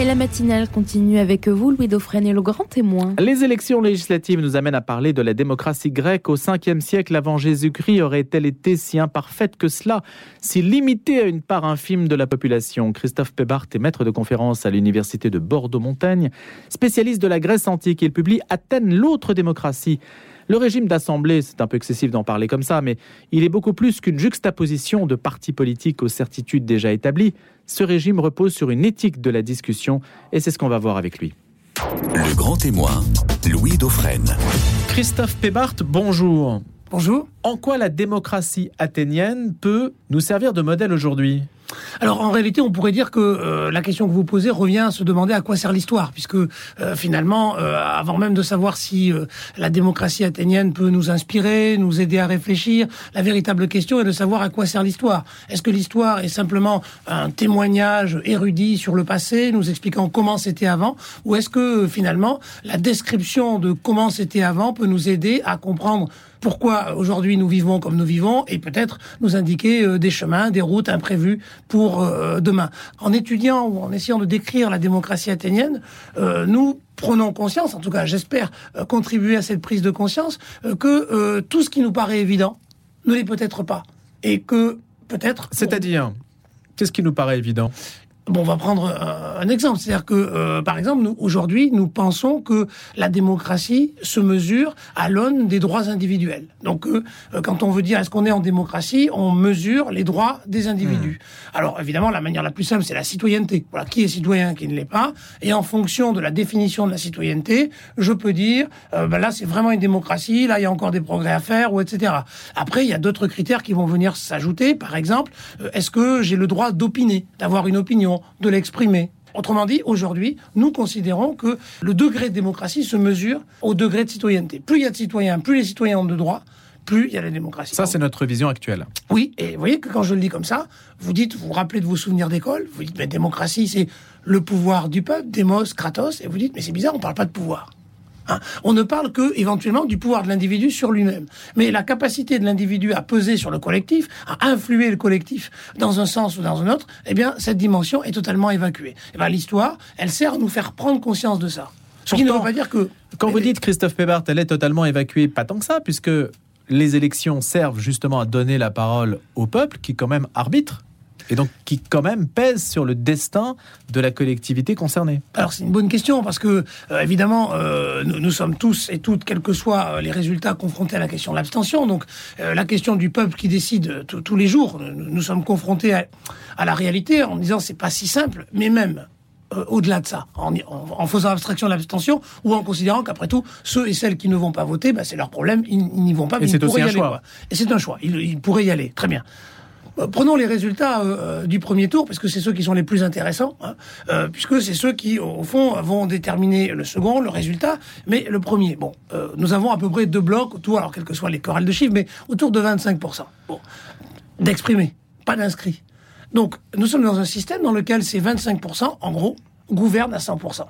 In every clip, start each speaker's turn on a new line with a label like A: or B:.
A: Et la matinale continue avec vous, Louis Dauphren et le grand témoin.
B: Les élections législatives nous amènent à parler de la démocratie grecque au 5e siècle avant Jésus-Christ. Aurait-elle été si imparfaite que cela, si limitée à une part infime de la population? Christophe Pébart est maître de conférence à l'université de Bordeaux-Montagne, spécialiste de la Grèce antique. Il publie Athènes, l'autre démocratie. Le régime d'assemblée, c'est un peu excessif d'en parler comme ça, mais il est beaucoup plus qu'une juxtaposition de partis politiques aux certitudes déjà établies. Ce régime repose sur une éthique de la discussion et c'est ce qu'on va voir avec lui.
C: Le grand témoin, Louis Dauphren.
B: Christophe Pébart, bonjour.
D: Bonjour.
B: En quoi la démocratie athénienne peut nous servir de modèle aujourd'hui?
D: Alors en réalité, on pourrait dire que euh, la question que vous posez revient à se demander à quoi sert l'histoire, puisque euh, finalement, euh, avant même de savoir si la démocratie athénienne peut nous inspirer, nous aider à réfléchir, la véritable question est de savoir à quoi sert l'histoire. Est-ce que l'histoire est simplement un témoignage érudit sur le passé, nous expliquant comment c'était avant, ou est-ce que finalement la description de comment c'était avant peut nous aider à comprendre pourquoi aujourd'hui nous vivons comme nous vivons et peut-être nous indiquer des chemins, des routes imprévues pour euh, demain. En étudiant ou en essayant de décrire la démocratie athénienne, euh, nous prenons conscience, en tout cas j'espère euh, contribuer à cette prise de conscience, que tout ce qui nous paraît évident ne l'est peut-être pas. Et que peut-être...
B: C'est-à-dire Qu'est-ce qui nous paraît évident?
D: Bon, on va prendre euh, un exemple, c'est-à-dire que, euh, par exemple, nous aujourd'hui, nous pensons que la démocratie se mesure à l'aune des droits individuels. Donc, euh, quand on veut dire est-ce qu'on est en démocratie, on mesure les droits des individus. Hmm. Alors, évidemment, la manière la plus simple, c'est la citoyenneté. Voilà, qui est citoyen, qui ne l'est pas, et en fonction de la définition de la citoyenneté, je peux dire, ben là, c'est vraiment une démocratie, là, il y a encore des progrès à faire, ou etc. Après, il y a d'autres critères qui vont venir s'ajouter. Par exemple, est-ce que j'ai le droit d'opiner, d'avoir une opinion? De l'exprimer. Autrement dit, aujourd'hui, nous considérons que le degré de démocratie se mesure au degré de citoyenneté. Plus il y a de citoyens, plus les citoyens ont de droits, plus il y a la démocratie.
B: Ça, c'est notre vision actuelle.
D: Oui, et vous voyez que quand je le dis comme ça, vous dites, vous vous rappelez de vos souvenirs d'école, vous dites, mais démocratie, c'est le pouvoir du peuple, démos, kratos, et vous dites, mais c'est bizarre, on ne parle pas de pouvoir. Hein. On ne parle que éventuellement du pouvoir de l'individu sur lui-même. Mais la capacité de l'individu à peser sur le collectif, à influer le collectif dans un sens ou dans un autre, eh bien, cette dimension est totalement évacuée. Eh bien, l'histoire, elle sert à nous faire prendre conscience de ça.
B: Ce qui ne veut pas dire que... Quand vous dites, Christophe Pébart, elle est totalement évacuée, pas tant que ça, puisque les élections servent justement à donner la parole au peuple qui quand même arbitre et donc qui quand même pèse sur le destin de la collectivité concernée
D: Alors c'est une bonne question parce que euh, évidemment euh, nous, sommes tous et toutes, quels que soient euh, les résultats, confrontés à la question de l'abstention. Donc la question du peuple qui décide tous les jours, nous, sommes confrontés à, la réalité en disant c'est pas si simple, mais même au-delà de ça, en, faisant abstraction de l'abstention ou en considérant qu'après tout, ceux et celles qui ne vont pas voter, bah, c'est leur problème, ils, n'y vont pas.
B: Mais et c'est aussi un choix.
D: Et c'est un choix, ils, ils pourraient y aller, très bien. Euh, prenons les résultats euh, euh, du premier tour, parce que c'est ceux qui sont les plus intéressants, hein, puisque c'est ceux qui, au fond, vont déterminer le second, le résultat, mais le premier. Bon, nous avons à peu près deux blocs autour, alors quelles que soient les chorales de chiffres, mais autour de 25%. Bon, d'exprimer, pas d'inscrits. Donc, nous sommes dans un système dans lequel ces 25%, en gros, gouvernent à 100%.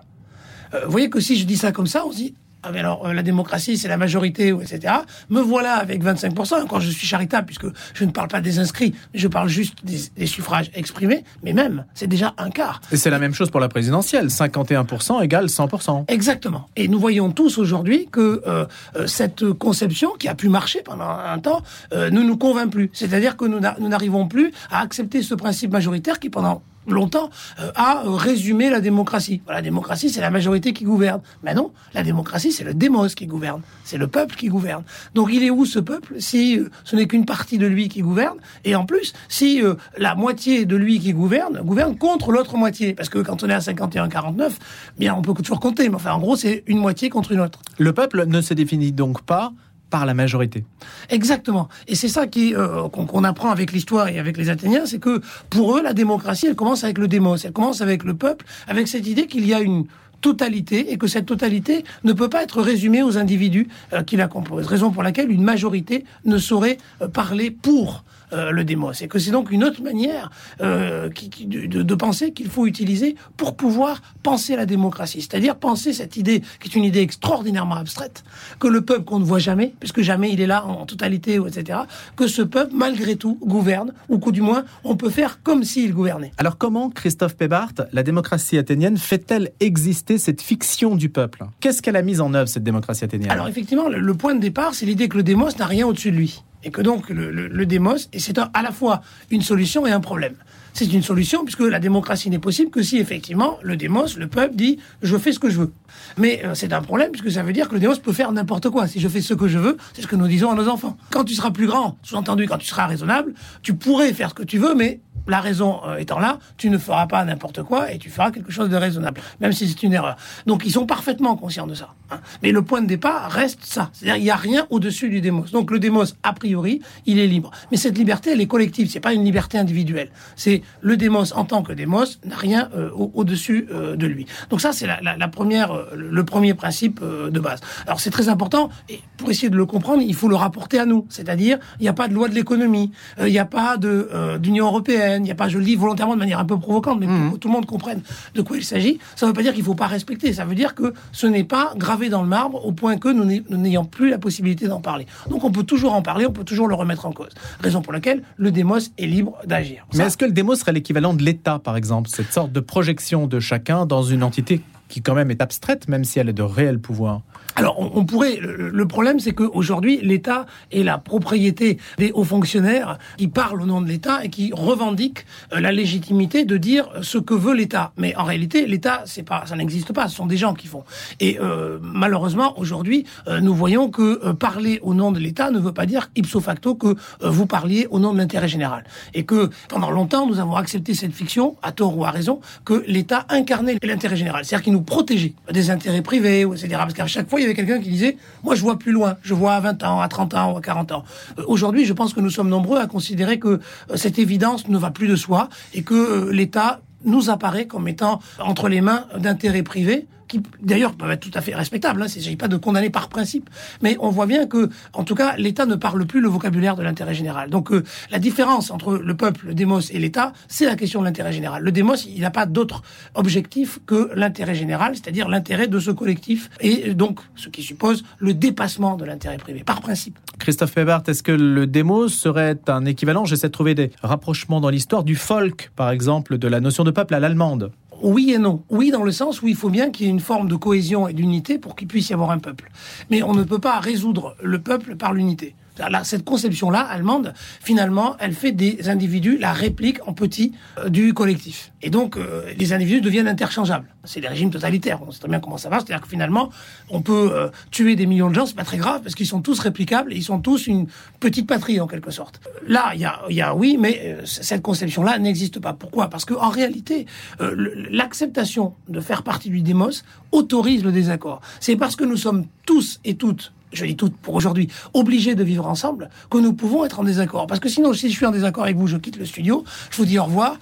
D: vous voyez que si je dis ça comme ça, on se dit, ah mais alors euh, la démocratie c'est la majorité etc. Me voilà avec 25% quand je suis charitable puisque je ne parle pas des inscrits, je parle juste des, suffrages exprimés, mais même c'est déjà un quart.
B: Et c'est la même chose pour la présidentielle, 51% égale 100%.
D: Exactement. Et nous voyons tous aujourd'hui que euh, euh, cette conception qui a pu marcher pendant un temps ne nous convainc plus. C'est-à-dire que nous n'arrivons plus à accepter ce principe majoritaire qui pendant longtemps euh, à résumer la démocratie. La démocratie, c'est la majorité qui gouverne. Mais non, la démocratie, c'est le démos qui gouverne. C'est le peuple qui gouverne. Donc il est où ce peuple si euh, ce n'est qu'une partie de lui qui gouverne? Et en plus, si euh, la moitié de lui qui gouverne, gouverne contre l'autre moitié. Parce que quand on est à 51-49, bien on peut toujours compter. Mais enfin, en gros, c'est une moitié contre une autre.
B: Le peuple ne se définit donc pas par la majorité.
D: Exactement. Et c'est ça qui euh, qu'on apprend avec l'histoire et avec les Athéniens, c'est que pour eux, la démocratie, elle commence avec le démos, elle commence avec le peuple, avec cette idée qu'il y a une totalité et que cette totalité ne peut pas être résumée aux individus euh, qui la composent. Raison pour laquelle une majorité ne saurait euh, parler pour euh, le démos. Et que c'est donc une autre manière euh, qui, de, de, penser qu'il faut utiliser pour pouvoir penser la démocratie. C'est-à-dire penser cette idée, qui est une idée extraordinairement abstraite, que le peuple qu'on ne voit jamais, puisque jamais il est là en totalité, etc., que ce peuple, malgré tout, gouverne, ou que du moins, on peut faire comme s'il gouvernait.
B: Alors comment, Christophe Pébart, la démocratie athénienne fait-elle exister cette fiction du peuple? Qu'est-ce qu'elle a mis en œuvre, cette démocratie athénienne?
D: Alors effectivement, le, le point de départ, c'est l'idée que le démos n'a rien au-dessus de lui et que donc le, le, le démos, et c'est à la fois une solution et un problème. C'est une solution puisque la démocratie n'est possible que si effectivement le démos, le peuple dit je fais ce que je veux. Mais euh, c'est un problème puisque ça veut dire que le démos peut faire n'importe quoi. Si je fais ce que je veux, c'est ce que nous disons à nos enfants. Quand tu seras plus grand, sous-entendu quand tu seras raisonnable, tu pourrais faire ce que tu veux, mais la raison euh, étant là, tu ne feras pas n'importe quoi et tu feras quelque chose de raisonnable, même si c'est une erreur. Donc ils sont parfaitement conscients de ça. Hein. Mais le point de départ reste ça. C'est-à-dire il n'y a rien au-dessus du démos. Donc le démos, a priori, il est libre. Mais cette liberté, elle est collective. C'est pas une liberté individuelle. C'est le démos en tant que démos n'a rien euh, au-dessus euh, de lui. Donc ça, c'est la, première, le premier principe de base. Alors c'est très important. Et pour essayer de le comprendre, il faut le rapporter à nous. C'est-à-dire, il n'y a pas de loi de l'économie. Il n'y a pas d'Union européenne il n'y a pas, je le dis volontairement de manière un peu provocante, mais pour mmh. que tout le monde comprenne de quoi il s'agit, ça ne veut pas dire qu'il ne faut pas respecter. Ça veut dire que ce n'est pas gravé dans le marbre au point que nous n'ayons plus la possibilité d'en parler. Donc on peut toujours en parler, on peut toujours le remettre en cause. Raison pour laquelle le démos est libre d'agir.
B: Mais est-ce que le démos serait l'équivalent de l'État, par exemple? Cette sorte de projection de chacun dans une entité qui quand même est abstraite, même si elle est de réel pouvoir
D: alors, on, pourrait. Le, problème, c'est qu'aujourd'hui, l'État est la propriété des hauts fonctionnaires qui parlent au nom de l'État et qui revendiquent euh, la légitimité de dire ce que veut l'État. Mais en réalité, l'État, c'est pas, ça n'existe pas. Ce sont des gens qui font. Et euh, malheureusement, aujourd'hui, euh, nous voyons que euh, parler au nom de l'État ne veut pas dire ipso facto que vous parliez au nom de l'intérêt général. Et que pendant longtemps, nous avons accepté cette fiction, à tort ou à raison, que l'État incarnait l'intérêt général, c'est-à-dire qu'il nous protégeait des intérêts privés, etc. Parce qu'à chaque fois, il y avait quelqu'un qui disait moi je vois plus loin, je vois à 20 ans, à 30 ans, à 40 ans. Euh, Aujourd'hui, je pense que nous sommes nombreux à considérer que euh, cette évidence ne va plus de soi et que euh, l'État nous apparaît comme étant entre les mains d'intérêts privés qui d'ailleurs peuvent être tout à fait respectables. Hein, il ne s'agit pas de condamner par principe, mais on voit bien que, en tout cas, l'État ne parle plus le vocabulaire de l'intérêt général. Donc euh, la différence entre le peuple, le démos et l'État, c'est la question de l'intérêt général. Le démos, il n'a pas d'autre objectif que l'intérêt général, c'est-à-dire l'intérêt de ce collectif, et donc ce qui suppose le dépassement de l'intérêt privé, par principe.
B: Christophe Hebert, est-ce que le démos serait un équivalent, j'essaie de trouver des rapprochements dans l'histoire, du folk, par exemple, de la notion de peuple à l'allemande
D: oui et non. Oui, dans le sens où il faut bien qu'il y ait une forme de cohésion et d'unité pour qu'il puisse y avoir un peuple. Mais on ne peut pas résoudre le peuple par l'unité. Cette conception-là, allemande, finalement, elle fait des individus la réplique en petit euh, du collectif. Et donc, euh, les individus deviennent interchangeables. C'est des régimes totalitaires. On sait très bien comment ça va. C'est-à-dire que finalement, on peut euh, tuer des millions de gens, c'est pas très grave, parce qu'ils sont tous réplicables et ils sont tous une petite patrie, en quelque sorte. Là, il y a, y a oui, mais euh, cette conception-là n'existe pas. Pourquoi? Parce qu'en réalité, euh, l'acceptation de faire partie du démos autorise le désaccord. C'est parce que nous sommes tous et toutes je dis toutes pour aujourd'hui, obligés de vivre ensemble, que nous pouvons être en désaccord. Parce que sinon, si je suis en désaccord avec vous, je quitte le studio, je vous dis au revoir,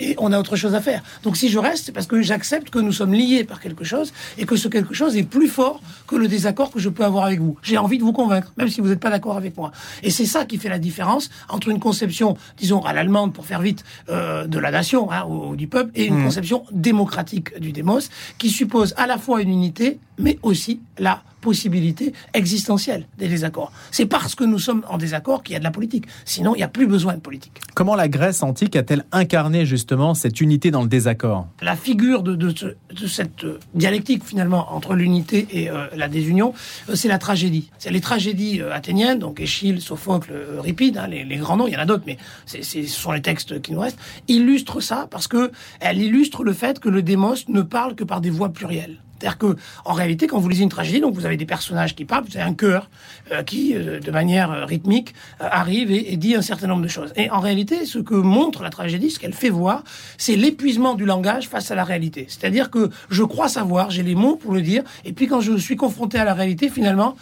D: et on a autre chose à faire. Donc si je reste, c'est parce que j'accepte que nous sommes liés par quelque chose et que ce quelque chose est plus fort que le désaccord que je peux avoir avec vous. J'ai envie de vous convaincre, même si vous n'êtes pas d'accord avec moi. Et c'est ça qui fait la différence entre une conception, disons à l'allemande pour faire vite, euh, de la nation hein, ou, ou, du peuple, et une mmh. conception démocratique du démos qui suppose à la fois une unité, mais aussi la possibilité existentielle des désaccords. C'est parce que nous sommes en désaccord qu'il y a de la politique. Sinon, il n'y a plus besoin de politique.
B: Comment la Grèce antique a-t-elle incarné justement cette unité dans le désaccord?
D: La figure de, de, de cette dialectique finalement entre l'unité et euh, la désunion, euh, c'est la tragédie. C'est les tragédies euh, athéniennes, donc Échille, Sophocle, Euripide, hein, les, les, grands noms, il y en a d'autres, mais ce sont les textes qui nous restent, illustrent ça parce que elle illustre le fait que le démos ne parle que par des voix plurielles. C'est-à-dire que, en réalité, quand vous lisez une tragédie, donc vous avez des personnages qui parlent, vous avez un chœur euh, qui, euh, de manière euh, rythmique, arrive et, et, dit un certain nombre de choses. Et en réalité, ce que montre la tragédie, ce qu'elle fait voir, c'est l'épuisement du langage face à la réalité. C'est-à-dire que je crois savoir, j'ai les mots pour le dire, et puis quand je suis confronté à la réalité, finalement,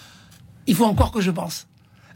D: il faut encore que je pense.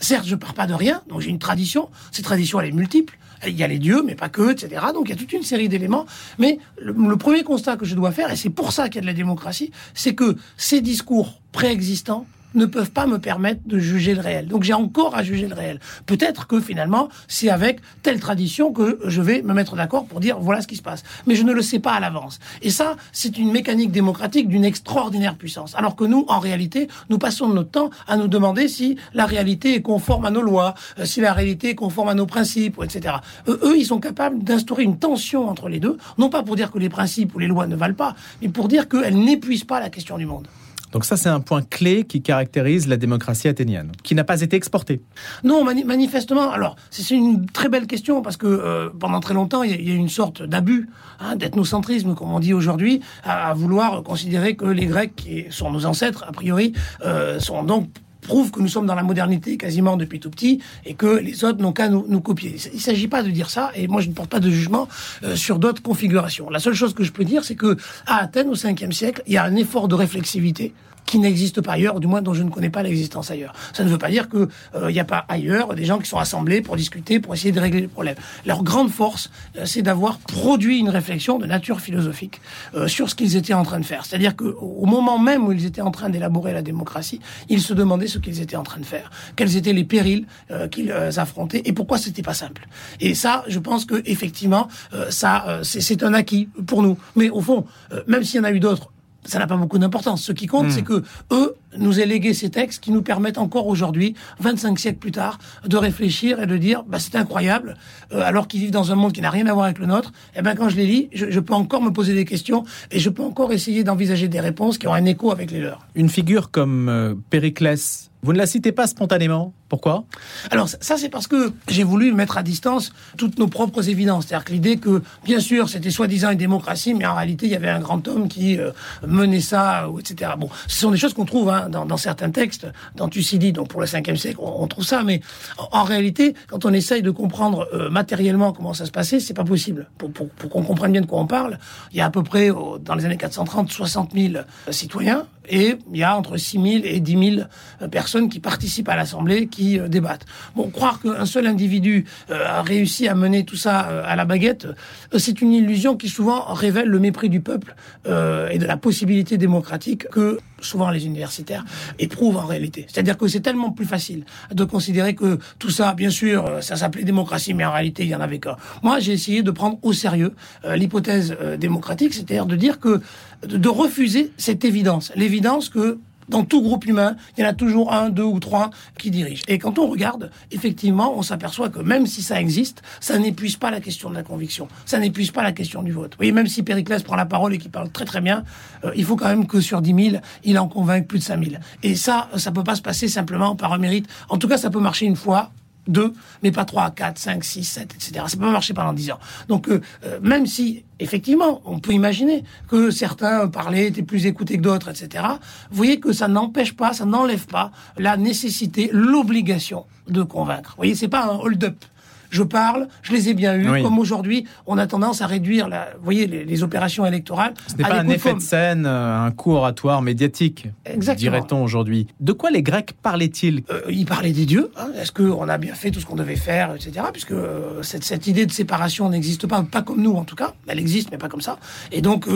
D: Certes, je pars pas de rien, donc j'ai une tradition. Cette tradition, elle est multiple. Il y a les dieux, mais pas que, etc. Donc il y a toute une série d'éléments. Mais le, le, premier constat que je dois faire, et c'est pour ça qu'il y a de la démocratie, c'est que ces discours préexistants ne peuvent pas me permettre de juger le réel. Donc j'ai encore à juger le réel. Peut-être que finalement, c'est avec telle tradition que je vais me mettre d'accord pour dire voilà ce qui se passe. Mais je ne le sais pas à l'avance. Et ça, c'est une mécanique démocratique d'une extraordinaire puissance. Alors que nous, en réalité, nous passons notre temps à nous demander si la réalité est conforme à nos lois, euh, si la réalité est conforme à nos principes, etc. Eux, ils sont capables d'instaurer une tension entre les deux, non pas pour dire que les principes ou les lois ne valent pas, mais pour dire qu'elles n'épuisent pas la question du monde.
B: Donc ça, c'est un point clé qui caractérise la démocratie athénienne, qui n'a pas été exportée.
D: Non, manifestement. Alors, c'est une très belle question parce que euh, pendant très longtemps, il y, a une sorte d'abus, hein, d'ethnocentrisme, comme on dit aujourd'hui, à, vouloir considérer que les Grecs, qui sont nos ancêtres, a priori, euh, sont donc prouve que nous sommes dans la modernité quasiment depuis tout petit et que les autres n'ont qu'à nous, copier. Il ne s'agit pas de dire ça et moi je ne porte pas de jugement euh, sur d'autres configurations. La seule chose que je peux dire, c'est que à Athènes au 5e siècle, il y a un effort de réflexivité qui n'existe pas ailleurs, du moins dont je ne connais pas l'existence ailleurs. Ça ne veut pas dire qu'il euh, n'y a pas ailleurs des gens qui sont assemblés pour discuter, pour essayer de régler les problèmes. Leur grande force, euh, c'est d'avoir produit une réflexion de nature philosophique euh, sur ce qu'ils étaient en train de faire. C'est-à-dire qu'au moment même où ils étaient en train d'élaborer la démocratie, ils se demandaient ce qu'ils étaient en train de faire, quels étaient les périls qu'ils affrontaient et pourquoi c'était pas simple. Et ça, je pense que effectivement, ça, c'est un acquis pour nous. Mais au fond, même s'il y en a eu d'autres, ça n'a pas beaucoup d'importance. Ce qui compte, hmm. c'est que eux nous aient légué ces textes qui nous permettent encore aujourd'hui, 25 siècles plus tard, de réfléchir et de dire, bah, c'est incroyable, euh, alors qu'ils vivent dans un monde qui n'a rien à voir avec le nôtre. Et eh ben, quand je les lis, je, peux encore me poser des questions et je peux encore essayer d'envisager des réponses qui ont un écho avec les leurs.
B: Une figure comme euh, Périclès, vous ne la citez pas spontanément? Pourquoi?
D: Alors ça c'est parce que j'ai voulu mettre à distance toutes nos propres évidences. C'est-à-dire que l'idée que, bien sûr, c'était soi-disant une démocratie, mais en réalité il y avait un grand homme qui euh, menait ça, etc. Bon, ce sont des choses qu'on trouve hein, dans, certains textes, dans Thucydide, donc pour le 5e siècle, on, trouve ça, mais en, réalité, quand on essaye de comprendre euh, matériellement comment ça se passait, c'est pas possible. Pour, pour, pour qu'on comprenne bien de quoi on parle, il y a à peu près, dans les années 430, 60 000 citoyens, et il y a entre 6 000 et 10 000 personnes qui participent à l'Assemblée, qui euh, débattent. Bon, croire qu'un seul individu euh, a réussi à mener tout ça euh, à la baguette, c'est une illusion qui souvent révèle le mépris du peuple et de la possibilité démocratique que souvent les universitaires éprouvent en réalité. C'est-à-dire que c'est tellement plus facile de considérer que tout ça, bien sûr, ça s'appelait démocratie, mais en réalité, il y en avait qu'un. Moi, j'ai essayé de prendre au sérieux l'hypothèse démocratique, c'est-à-dire de dire que de refuser cette évidence, l'évidence que dans tout groupe humain, il y en a toujours un, deux ou trois qui dirigent. Et quand on regarde, effectivement, on s'aperçoit que même si ça existe, ça n'épuise pas la question de la conviction. Ça n'épuise pas la question du vote. Vous voyez, même si Périclès prend la parole et qu'il parle très très bien, euh, il faut quand même que sur 10 000, il en convainc plus de 5 000. Et ça, ça peut pas se passer simplement par un mérite. En tout cas, ça peut marcher une fois, deux, mais pas trois, quatre, cinq, six, sept, etc. Ça peut marcher pendant dix ans. Donc, euh, euh, même si, effectivement, on peut imaginer que certains parlaient, étaient plus écoutés que d'autres, etc., vous voyez que ça n'empêche pas, ça n'enlève pas la nécessité, l'obligation de convaincre. Vous voyez, c'est pas un hold-up je parle, je les ai bien eus. Comme aujourd'hui, on a tendance à réduire, la, vous voyez, les, opérations électorales.
B: Ce n'est pas un effet de, scène, euh, un coup oratoire médiatique, dirait-on aujourd'hui. De quoi les Grecs parlaient-ils?
D: Euh, Ils parlaient des dieux. Hein. Est-ce qu'on a bien fait tout ce qu'on devait faire, etc. Puisque euh, cette, cette, idée de séparation n'existe pas, pas comme nous en tout cas. Elle existe, mais pas comme ça. Et donc,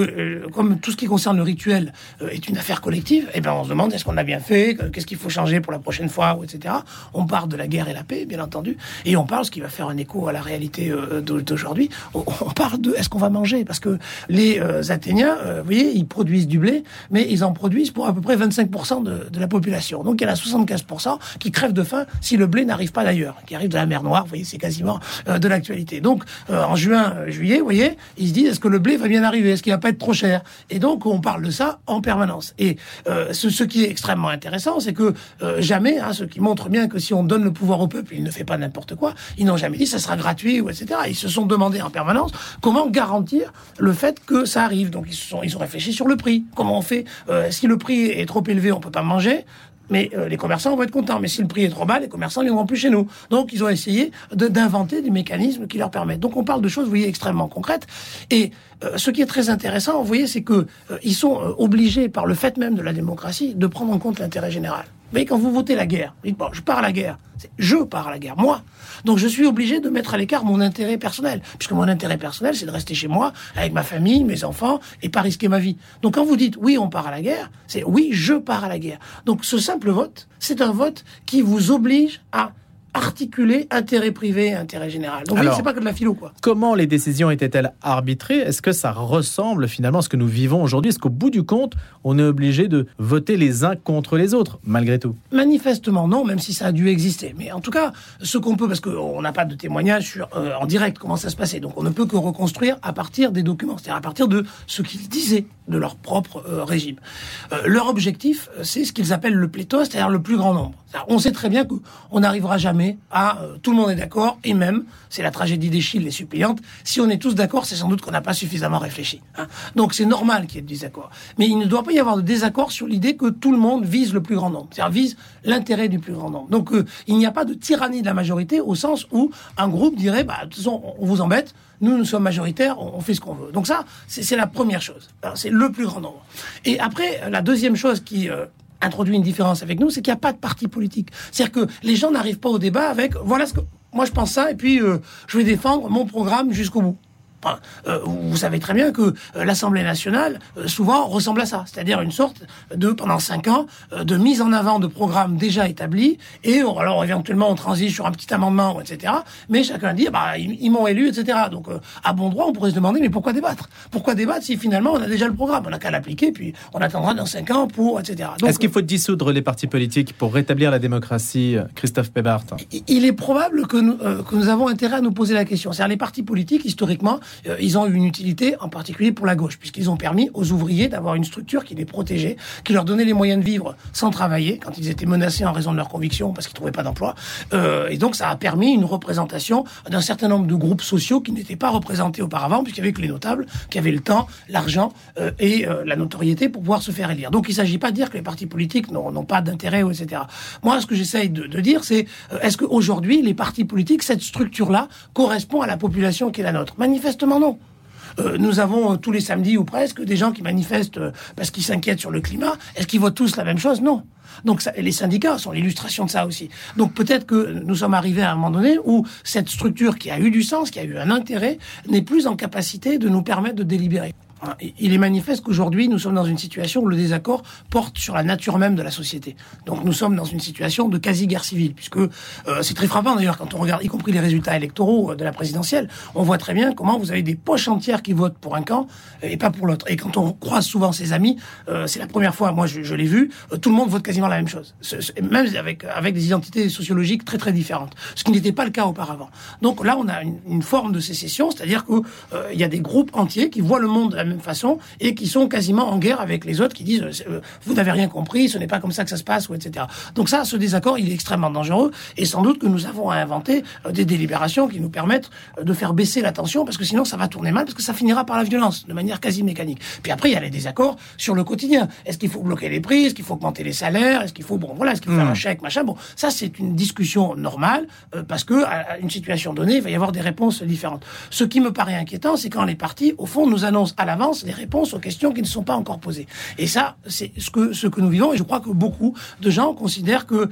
D: comme tout ce qui concerne le rituel est une affaire collective, eh ben on se demande est-ce qu'on a bien fait, qu'est-ce qu'il faut changer pour la prochaine fois, etc. On parle de la guerre et la paix, bien entendu, et on parle ce qui va faire un écho à la réalité euh, d'aujourd'hui. On parle de est-ce qu'on va manger? Parce que les euh, Athéniens, euh, vous voyez, ils produisent du blé, mais ils en produisent pour à peu près 25% de, la population. Donc il y en a 75% qui crèvent de faim si le blé n'arrive pas d'ailleurs, qui arrive de la mer Noire. Vous voyez, c'est quasiment de l'actualité. Donc en juin, juillet, vous voyez, ils se disent est-ce que le blé va bien arriver? Est-ce qu'il va pas être trop cher? Et donc on parle de ça en permanence. Et ce, ce, qui est extrêmement intéressant, c'est que jamais, hein, ce qui montre bien que si on donne le pouvoir au peuple, il ne fait pas n'importe quoi. Ils n'ont jamais ça sera gratuit ou etc. Ils se sont demandé en permanence comment garantir le fait que ça arrive. Donc ils se sont ils ont réfléchi sur le prix. Comment on fait euh, Si le prix est trop élevé, on peut pas manger. Mais euh, les commerçants vont être contents. Mais si le prix est trop bas, les commerçants ne viendront plus chez nous. Donc, ils ont essayé d'inventer des mécanismes qui leur permettent. Donc, on parle de choses, vous voyez, extrêmement concrètes. Et euh, ce qui est très intéressant, vous voyez, c'est que ils sont obligés, par le fait même de la démocratie, de prendre en compte l'intérêt général. Voyez, quand vous votez la guerre, vous dites, bon, je pars à la guerre. Je pars à la guerre, moi. Donc je suis obligé de mettre à l'écart mon intérêt personnel. Puisque mon intérêt personnel, c'est de rester chez moi, avec ma famille, mes enfants, et pas risquer ma vie. Donc quand vous dites oui, on part à la guerre, c'est oui, je pars à la guerre. Donc ce simple vote, c'est un vote qui vous oblige à articuler intérêt privé intérêt général. Donc c'est pas que de la philo quoi.
B: Comment les décisions étaient-elles arbitrées? Est-ce que ça ressemble finalement à ce que nous vivons aujourd'hui? Est-ce qu'au bout du compte, on est obligé de voter les uns contre les autres malgré tout?
D: Manifestement non, même si ça a dû exister. Mais en tout cas, ce qu'on peut parce qu'on n'a pas de témoignage sur euh, en direct comment ça se passait. Donc on ne peut que reconstruire à partir des documents, c'est-à-dire à partir de ce qu'ils disaient de leur propre euh, régime. Euh, leur objectif, c'est ce qu'ils appellent le pléthore, c'est-à-dire le plus grand nombre. On sait très bien qu'on n'arrivera jamais à euh, tout le monde est d'accord, et même, c'est la tragédie des Chiles, les suppliantes, si on est tous d'accord, c'est sans doute qu'on n'a pas suffisamment réfléchi. Hein. Donc c'est normal qu'il y ait des désaccords. Mais il ne doit pas y avoir de désaccord sur l'idée que tout le monde vise le plus grand nombre, c'est-à-dire vise l'intérêt du plus grand nombre. Donc euh, il n'y a pas de tyrannie de la majorité au sens où un groupe dirait, bah, de toute façon, on vous embête, nous, nous sommes majoritaires, on, fait ce qu'on veut. Donc ça, c'est la première chose. Hein, c'est le plus grand nombre. Et après, la deuxième chose qui... Euh, introduit une différence avec nous, c'est qu'il n'y a pas de parti politique. C'est-à-dire que les gens n'arrivent pas au débat avec voilà ce que moi je pense ça et puis euh, je vais défendre mon programme jusqu'au bout. Euh, vous savez très bien que euh, l'Assemblée nationale euh, souvent ressemble à ça, c'est-à-dire une sorte de pendant cinq ans de mise en avant de programmes déjà établis et alors éventuellement on transige sur un petit amendement, etc. Mais chacun dit bah ils, m'ont élu, etc. Donc à bon droit on pourrait se demander mais pourquoi débattre? Pourquoi débattre si finalement on a déjà le programme? On n'a qu'à l'appliquer puis on attendra dans cinq ans pour etc.
B: Est-ce qu'il faut dissoudre les partis politiques pour rétablir la démocratie, Christophe Pébart
D: Il est probable que nous, que nous avons intérêt à nous poser la question. C'est-à-dire les partis politiques historiquement euh, ils ont eu une utilité en particulier pour la gauche, puisqu'ils ont permis aux ouvriers d'avoir une structure qui les protégeait, qui leur donnait les moyens de vivre sans travailler, quand ils étaient menacés en raison de leurs convictions, parce qu'ils trouvaient pas d'emploi. Euh, et donc ça a permis une représentation d'un certain nombre de groupes sociaux qui n'étaient pas représentés auparavant, puisqu'il y avait que les notables, qui avaient le temps, l'argent euh, et la notoriété pour pouvoir se faire élire. Donc il ne s'agit pas de dire que les partis politiques n'ont pas d'intérêt, etc. Moi, ce que j'essaye de, de, dire, c'est est-ce qu'aujourd'hui, les partis politiques, cette structure-là, correspond à la population qui est la nôtre? Manifestement non. Euh, nous avons euh, tous les samedis ou presque des gens qui manifestent euh, parce qu'ils s'inquiètent sur le climat. Est-ce qu'ils voient tous la même chose? Non. Donc les syndicats sont l'illustration de ça aussi. Donc peut-être que nous sommes arrivés à un moment donné où cette structure qui a eu du sens, qui a eu un intérêt, n'est plus en capacité de nous permettre de délibérer. Il est manifeste qu'aujourd'hui, nous sommes dans une situation où le désaccord porte sur la nature même de la société. Donc nous sommes dans une situation de quasi-guerre civile, puisque euh, c'est très frappant d'ailleurs quand on regarde, y compris les résultats électoraux euh, de la présidentielle, on voit très bien comment vous avez des poches entières qui votent pour un camp euh, et pas pour l'autre. Et quand on croise souvent ses amis, c'est la première fois, moi je, l'ai vu, tout le monde vote quasiment la même chose, même avec, avec des identités sociologiques très très différentes, ce qui n'était pas le cas auparavant. Donc là, on a une, une forme de sécession, c'est-à-dire qu'il il y a des groupes entiers qui voient le monde de la même façon et qui sont quasiment en guerre avec les autres qui disent euh, vous n'avez rien compris, ce n'est pas comme ça que ça se passe ou etc. Donc ça, ce désaccord, il est extrêmement dangereux et sans doute que nous avons à inventer euh, des délibérations qui nous permettent euh, de faire baisser la tension parce que sinon ça va tourner mal parce que ça finira par la violence de manière quasi mécanique. Puis après il y a les désaccords sur le quotidien. Est-ce qu'il faut bloquer les prix Est-ce qu'il faut augmenter les salaires? Est-ce qu'il faut bon voilà, est-ce qu'il faut faire un chèque machin? Bon, ça c'est une discussion normale parce que à une situation donnée, il va y avoir des réponses différentes. Ce qui me paraît inquiétant, c'est quand les partis au fond nous annoncent à l'avance les réponses aux questions qui ne sont pas encore posées. Et ça, c'est ce que, nous vivons. Et je crois que beaucoup de gens considèrent que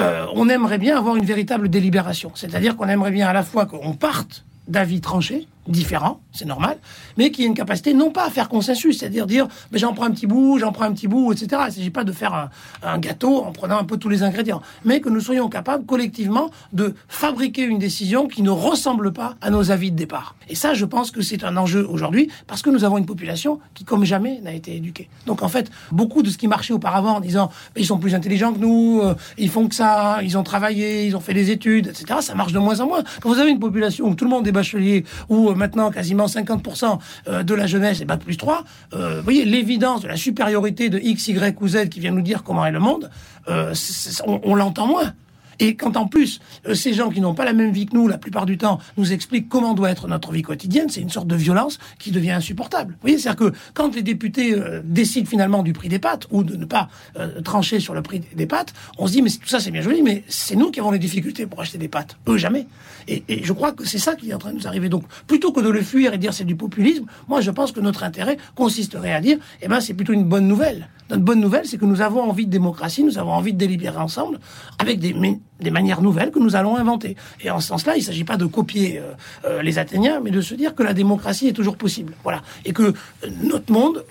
D: euh, aimerait bien avoir une véritable délibération. C'est-à-dire qu'on aimerait bien à la fois qu'on parte d'avis tranchés, différents, c'est normal, mais qui a une capacité non pas à faire consensus, c'est-à-dire dire, mais j'en prends un petit bout, j'en prends un petit bout, etc. Il ne s'agit pas de faire un, gâteau en prenant un peu tous les ingrédients, mais que nous soyons capables collectivement de fabriquer une décision qui ne ressemble pas à nos avis de départ. Et ça, je pense que c'est un enjeu aujourd'hui, parce que nous avons une population qui, comme jamais, n'a été éduquée. Donc en fait, beaucoup de ce qui marchait auparavant en disant, ils sont plus intelligents que nous, euh, ils font que ça, ils ont travaillé, ils ont fait des études, etc., ça marche de moins en moins. Quand vous avez une population où tout le monde est bachelier, où euh, maintenant quasiment 50% euh, de la jeunesse est bac plus 3, euh, vous voyez l'évidence de la supériorité de X, Y ou Z qui vient nous dire comment est le monde, euh, on, l'entend moins. Et quand en plus, euh, ces gens qui n'ont pas la même vie que nous, la plupart du temps, nous expliquent comment doit être notre vie quotidienne, c'est une sorte de violence qui devient insupportable. Vous voyez, c'est-à-dire que quand les députés euh, décident finalement du prix des pâtes, ou de ne pas euh, trancher sur le prix des pâtes, on se dit, mais tout ça c'est bien joli, mais c'est nous qui avons les difficultés pour acheter des pâtes. Eux, jamais. Et, et je crois que c'est ça qui est en train de nous arriver. Donc, plutôt que de le fuir et dire c'est du populisme, moi je pense que notre intérêt consisterait à dire, eh ben c'est plutôt une bonne nouvelle. Notre bonne nouvelle, c'est que nous avons envie de démocratie, nous avons envie de délibérer ensemble avec des, des manières nouvelles que nous allons inventer. Et en ce sens-là, il ne s'agit pas de copier euh, euh, les Athéniens, mais de se dire que la démocratie est toujours possible. Voilà. Et que euh, notre monde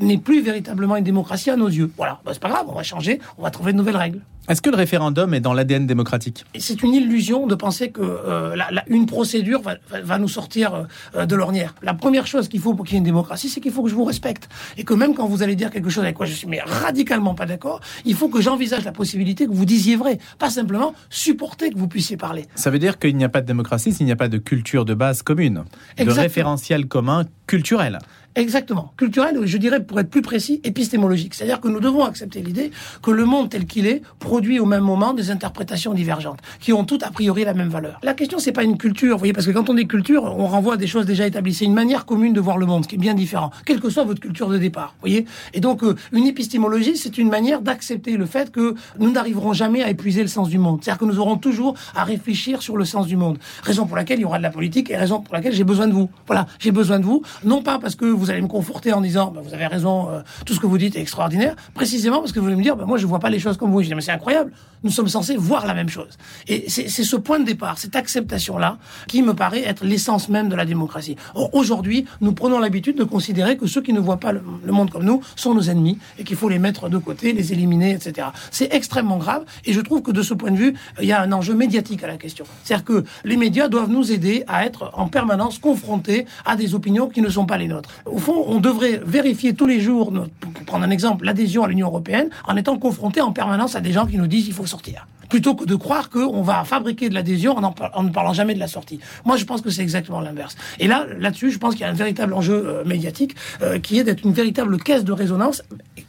D: n'est plus véritablement une démocratie à nos yeux. Voilà. Bah, c'est pas grave, on va changer, on va trouver de nouvelles règles.
B: Est-ce que le référendum est dans l'ADN démocratique?
D: C'est une illusion de penser que euh, la, la, une procédure va, va, nous sortir euh, de l'ornière. La première chose qu'il faut pour qu'il y ait une démocratie, c'est qu'il faut que je vous respecte. Et que même quand vous allez dire quelque chose avec quoi je suis mais radicalement pas d'accord, il faut que j'envisage la possibilité que vous disiez vrai. Pas simplement supporter que vous puissiez parler.
B: Ça veut dire qu'il n'y a pas de démocratie s'il n'y a pas de culture de base commune, Exactement. de référentiel commun culturel.
D: Exactement. Culturel, je dirais, pour être plus précis, épistémologique. C'est-à-dire que nous devons accepter l'idée que le monde tel qu'il est produit au même moment des interprétations divergentes, qui ont toutes a priori la même valeur. La question, c'est pas une culture, vous voyez, parce que quand on dit culture, on renvoie à des choses déjà établies. C'est une manière commune de voir le monde, qui est bien différent, quelle que soit votre culture de départ, vous voyez. Et donc, euh, une épistémologie, c'est une manière d'accepter le fait que nous n'arriverons jamais à épuiser le sens du monde. C'est-à-dire que nous aurons toujours à réfléchir sur le sens du monde. Raison pour laquelle il y aura de la politique et raison pour laquelle j'ai besoin de vous. Voilà, j'ai besoin de vous, non pas parce que vous vous allez me conforter en disant bah, vous avez raison, euh, tout ce que vous dites est extraordinaire, précisément parce que vous voulez me dire bah, moi je vois pas les choses comme vous. Je dis mais c'est incroyable, nous sommes censés voir la même chose. Et c'est ce point de départ, cette acceptation-là, qui me paraît être l'essence même de la démocratie. Aujourd'hui, nous prenons l'habitude de considérer que ceux qui ne voient pas le, le monde comme nous sont nos ennemis et qu'il faut les mettre de côté, les éliminer, etc. C'est extrêmement grave et je trouve que de ce point de vue, il y a un enjeu médiatique à la question. C'est-à-dire que les médias doivent nous aider à être en permanence confrontés à des opinions qui ne sont pas les nôtres. Au fond, on devrait vérifier tous les jours, pour prendre un exemple, l'adhésion à l'Union européenne, en étant confronté en permanence à des gens qui nous disent il faut sortir plutôt que de croire qu'on va fabriquer de l'adhésion en, ne parlant jamais de la sortie. Moi, je pense que c'est exactement l'inverse. Et là, là-dessus, je pense qu'il y a un véritable enjeu euh, médiatique euh, qui est d'être une véritable caisse de résonance,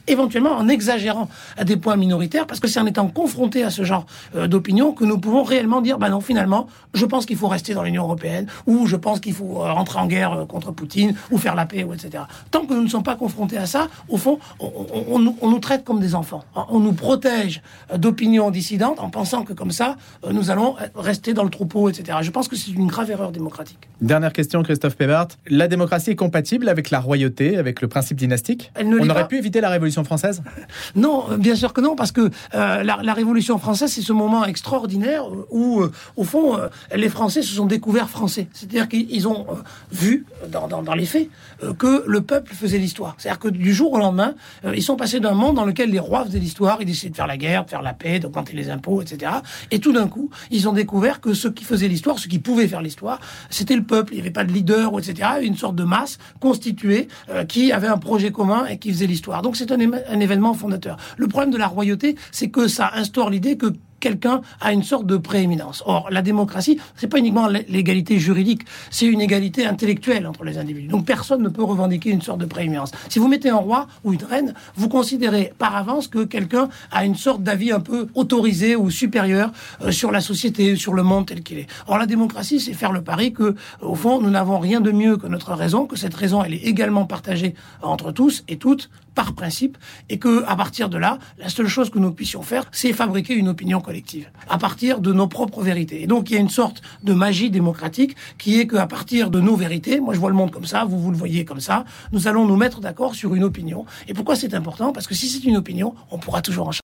D: éventuellement en exagérant à des points minoritaires, parce que c'est en étant confronté à ce genre euh, d'opinion que nous pouvons réellement dire, bah non, finalement, je pense qu'il faut rester dans l'Union européenne, ou je pense qu'il faut euh, rentrer en guerre euh, contre Poutine, ou faire la paix, ou etc. Tant que nous ne sommes pas confrontés à ça, au fond, on, nous traite comme des enfants. On nous protège d'opinions dissidentes en pensant que comme ça, euh, nous allons rester dans le troupeau, etc. Je pense que c'est une grave erreur démocratique.
B: Dernière question, Christophe Pébart. La démocratie est compatible avec la royauté, avec le principe dynastique On aurait pas. pu éviter la Révolution française
D: Non, bien sûr que non, parce que euh, la, la, Révolution française, c'est ce moment extraordinaire où, euh, au fond, euh, les Français se sont découverts français. C'est-à-dire qu'ils ont euh, vu, dans, dans, dans, les faits, euh, que le peuple faisait l'histoire. C'est-à-dire que du jour au lendemain, ils sont passés d'un monde dans lequel les rois faisaient l'histoire, ils décidaient de faire la guerre, de faire la paix, d'augmenter les impôts, etc. Et tout d'un coup, ils ont découvert que ceux qui faisaient l'histoire, ceux qui pouvaient faire l'histoire, c'était le peuple. Il n'y avait pas de leader, etc. Une sorte de masse constituée euh, qui avait un projet commun et qui faisait l'histoire. Donc c'est un événement fondateur. Le problème de la royauté, c'est que ça instaure l'idée que quelqu'un a une sorte de prééminence. Or, la démocratie, c'est pas uniquement l'égalité juridique, c'est une égalité intellectuelle entre les individus. Donc, personne ne peut revendiquer une sorte de prééminence. Si vous mettez un roi ou une reine, vous considérez par avance que quelqu'un a une sorte d'avis un peu autorisé ou supérieur euh, sur la société, sur le monde tel qu'il est. Or, la démocratie, c'est faire le pari que, au fond, nous n'avons rien de mieux que notre raison, que cette raison, elle est également partagée entre tous et toutes par principe, et que à partir de là, la seule chose que nous puissions faire, c'est fabriquer une opinion collective à partir de nos propres vérités. Et donc il y a une sorte de magie démocratique qui est qu'à partir de nos vérités, moi je vois le monde comme ça, vous vous le voyez comme ça, nous allons nous mettre d'accord sur une opinion. Et pourquoi c'est important? Parce que si c'est une opinion, on pourra toujours en changer.